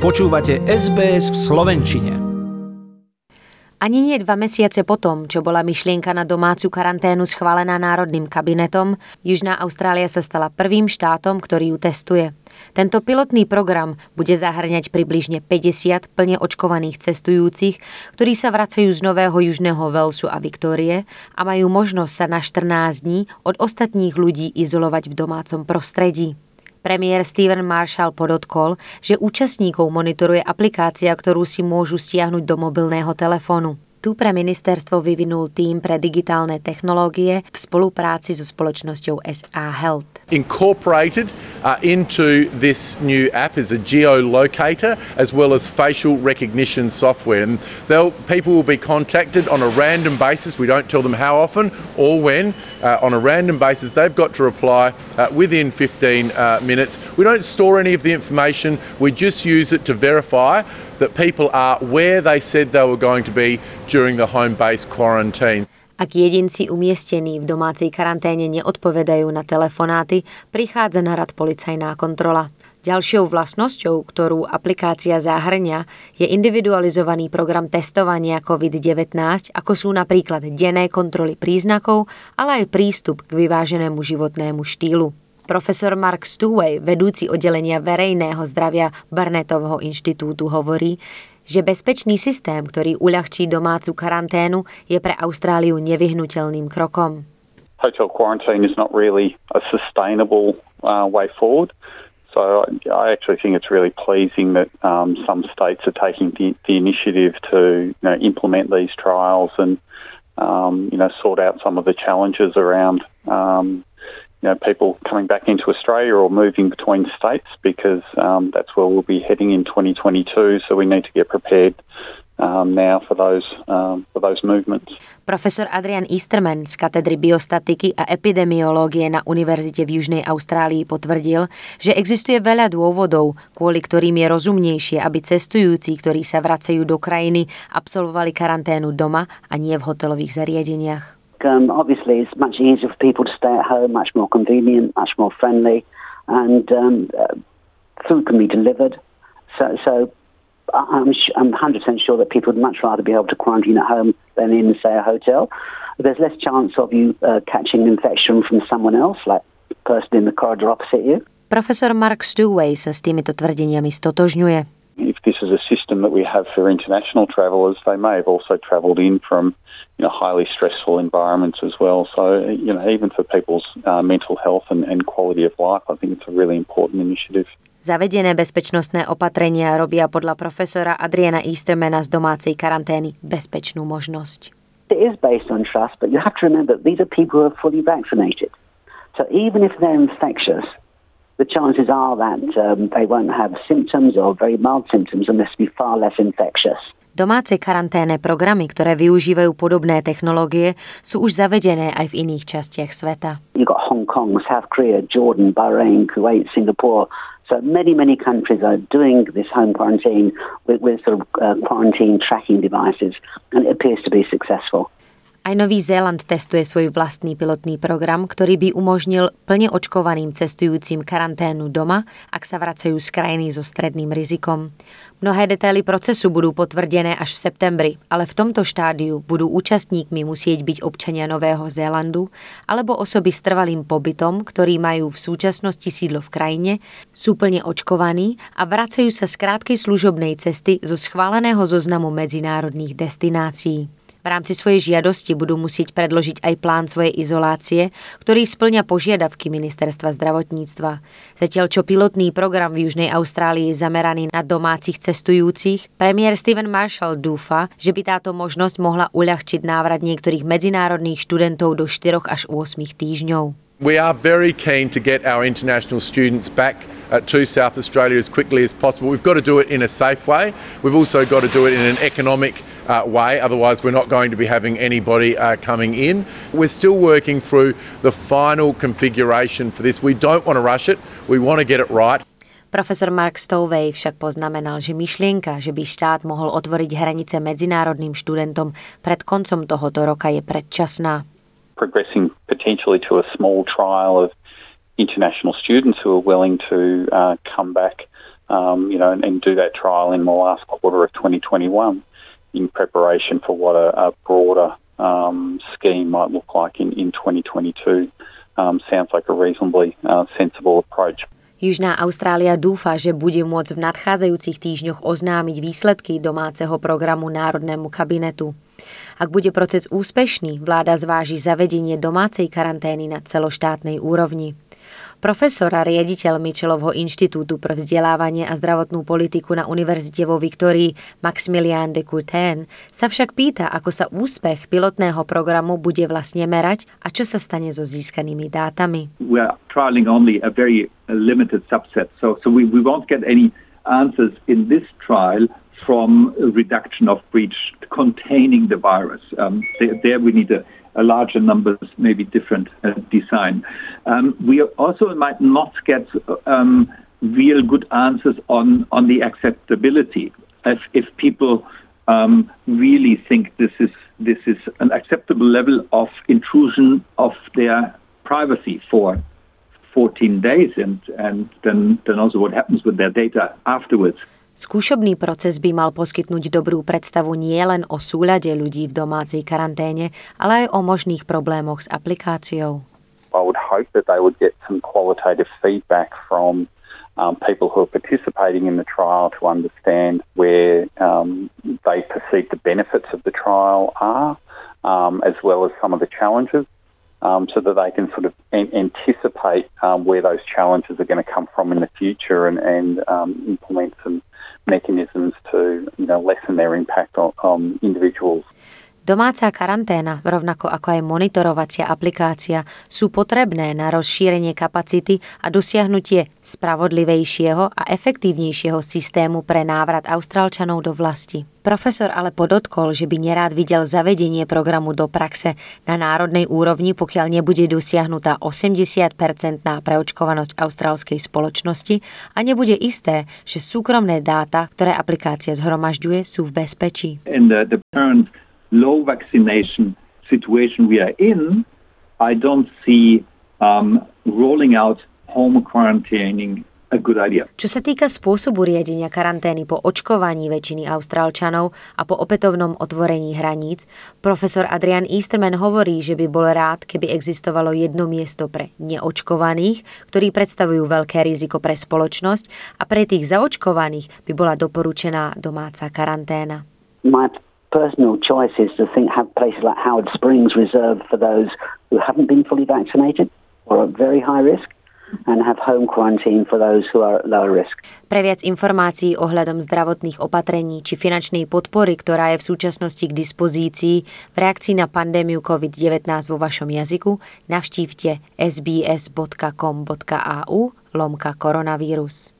Počúvate SBS v Slovenčine. Ani nie dva mesiace potom, čo bola myšlienka na domácu karanténu schválená Národným kabinetom, Južná Austrália sa stala prvým štátom, ktorý ju testuje. Tento pilotný program bude zahrňať približne 50 plne očkovaných cestujúcich, ktorí sa vracajú z Nového Južného Velsu a Viktórie a majú možnosť sa na 14 dní od ostatných ľudí izolovať v domácom prostredí. Premiér Steven Marshall podotkol, že účastníkov monitoruje aplikácia, ktorú si môžu stiahnuť do mobilného telefónu. Tu pre ministerstvo vyvinul tým pre digitálne technológie v spolupráci so spoločnosťou SA Health. Incorporated uh, into this new app is a geolocator as well as facial recognition software. And people will be contacted on a random basis. We don't tell them how often or when. Uh, on a random basis, they've got to reply uh, within 15 uh, minutes. We don't store any of the information. We just use it to verify that people are where they said they were going to be during the home-based quarantine. Ak jedinci umiestnení v domácej karanténe neodpovedajú na telefonáty, prichádza na rad policajná kontrola. Ďalšou vlastnosťou, ktorú aplikácia zahrňa, je individualizovaný program testovania COVID-19, ako sú napríklad denné kontroly príznakov, ale aj prístup k vyváženému životnému štýlu. Profesor Mark Steway, vedúci oddelenia verejného zdravia Barnettovho inštitútu, hovorí, že bezpečný systém, ktorý uľahčí domácu karanténu, je pre Austráliu nevyhnutelným krokom. Hotel quarantine is not really a sustainable uh, way forward. So I I actually think it's really pleasing that um, some states are taking the, the initiative to you know, implement these trials and um, you know sort out some of the challenges around um, you know, people coming back into Australia or moving between states because um, that's where we'll be heading in 2022. So we need to get prepared um, now for those, um, for those movements. Profesor Adrian Easterman z katedry biostatiky a epidemiológie na Univerzite v Južnej Austrálii potvrdil, že existuje veľa dôvodov, kvôli ktorým je rozumnejšie, aby cestujúci, ktorí sa vracajú do krajiny, absolvovali karanténu doma a nie v hotelových zariadeniach. Um, obviously, it's much easier for people to stay at home, much more convenient, much more friendly, and um, uh, food can be delivered. So, so I'm, I'm 100% sure that people would much rather be able to quarantine at home than in, say, a hotel. There's less chance of you uh, catching infection from someone else, like the person in the corridor opposite you. Profesor Mark Steway sa s týmito tvrdeniami stotožňuje. That we have for international travellers, they may have also travelled in from you know, highly stressful environments as well. So, you know, even for people's uh, mental health and, and quality of life, I think it's a really important initiative. Zavedené bezpečnostné opatrenia robia podľa profesora Adriana Eastermana z domácej karantény bezpečnú možnosť. It is based on trust, but you have to remember that these are people who are fully vaccinated. So even if they're infectious, the chances are that um, they won't have symptoms or very mild symptoms and this will be far less infectious. Domáce karanténne programy, ktoré využívajú podobné technológie, sú už zavedené aj v iných častiach sveta. You've got Hong Kong, South Korea, Jordan, Bahrain, Kuwait, Singapore. So many, many countries are doing this home quarantine with, with sort of uh, quarantine tracking devices, and it appears to be successful. Aj Nový Zéland testuje svoj vlastný pilotný program, ktorý by umožnil plne očkovaným cestujúcim karanténu doma, ak sa vracajú z krajiny so stredným rizikom. Mnohé detaily procesu budú potvrdené až v septembri, ale v tomto štádiu budú účastníkmi musieť byť občania Nového Zélandu alebo osoby s trvalým pobytom, ktorí majú v súčasnosti sídlo v krajine, sú plne očkovaní a vracajú sa z krátkej služobnej cesty zo schváleného zoznamu medzinárodných destinácií. V rámci svojej žiadosti budú musieť predložiť aj plán svojej izolácie, ktorý splňa požiadavky ministerstva zdravotníctva. Zatiaľ čo pilotný program v Južnej Austrálii je zameraný na domácich cestujúcich, premiér Steven Marshall dúfa, že by táto možnosť mohla uľahčiť návrat niektorých medzinárodných študentov do 4 až 8 týždňov. We are very keen to get our international students back uh, to South Australia as quickly as possible. We've got to do it in a safe way. We've also got to do it in an economic uh, way, otherwise, we're not going to be having anybody uh, coming in. We're still working through the final configuration for this. We don't want to rush it, we want to get it right. Profesor Mark Stovey však poznamenal, že myšlienka, že by štát mohol otvoriť hranice medzinárodným študentom pred koncom tohoto roka je predčasná. Progressing potentially to a small trial of international students who are willing to uh, come back um, you know, and, and, do that trial in the last quarter of 2021 in preparation for what a, a broader um, scheme might look like in, in 2022 um, sounds like a reasonably uh, sensible approach. Južná Austrália dúfa, že bude môcť v nadchádzajúcich týždňoch oznámiť výsledky domáceho programu Národnému kabinetu. Ak bude proces úspešný, vláda zváži zavedenie domácej karantény na celoštátnej úrovni. Profesor a riaditeľ Michelovho inštitútu pre vzdelávanie a zdravotnú politiku na Univerzite vo Viktórii Maximilian de Courtin sa však pýta, ako sa úspech pilotného programu bude vlastne merať a čo sa stane so získanými dátami. Trialing from reduction of breach containing the virus. Um, there, there we need a a larger numbers, maybe different uh, design. Um, we also might not get um, real good answers on, on the acceptability. If, if people um, really think this is this is an acceptable level of intrusion of their privacy for 14 days, and and then then also what happens with their data afterwards. Skúšobný proces by mal poskytnúť dobrú predstavu nielen o súľade ľudí v domácej karanténe, ale aj o možných problémoch s aplikáciou. I would hope that they would get some qualitative feedback from um, people who are participating in the trial to understand where um, they perceive the benefits of the trial are, um, as well as some of the challenges. Um, so that they can sort of an- anticipate um, where those challenges are going to come from in the future and, and um, implement some mechanisms to you know, lessen their impact on, on individuals. Domáca karanténa, rovnako ako aj monitorovacia aplikácia, sú potrebné na rozšírenie kapacity a dosiahnutie spravodlivejšieho a efektívnejšieho systému pre návrat Austrálčanov do vlasti. Profesor ale podotkol, že by nerád videl zavedenie programu do praxe na národnej úrovni, pokiaľ nebude dosiahnutá 80-percentná preočkovanosť austrálskej spoločnosti a nebude isté, že súkromné dáta, ktoré aplikácia zhromažďuje, sú v bezpečí. Current low vaccination situation we are in, I don't see um, rolling out home quarantining a good idea. Čo sa týka spôsobu riadenia karantény po očkovaní väčšiny Austrálčanov a po opätovnom otvorení hraníc, profesor Adrian Easterman hovorí, že by bol rád, keby existovalo jedno miesto pre neočkovaných, ktorí predstavujú veľké riziko pre spoločnosť a pre tých zaočkovaných by bola doporučená domáca karanténa. My personal choice is to think have places like Howard Springs reserved for those who haven't been fully vaccinated or at very high risk and have home quarantine for those who are at lower risk. Pre viac informácií ohľadom zdravotných opatrení či finančnej podpory, ktorá je v súčasnosti k dispozícii v reakcii na pandémiu COVID-19 vo vašom jazyku, navštívte sbs.com.au lomka koronavírus.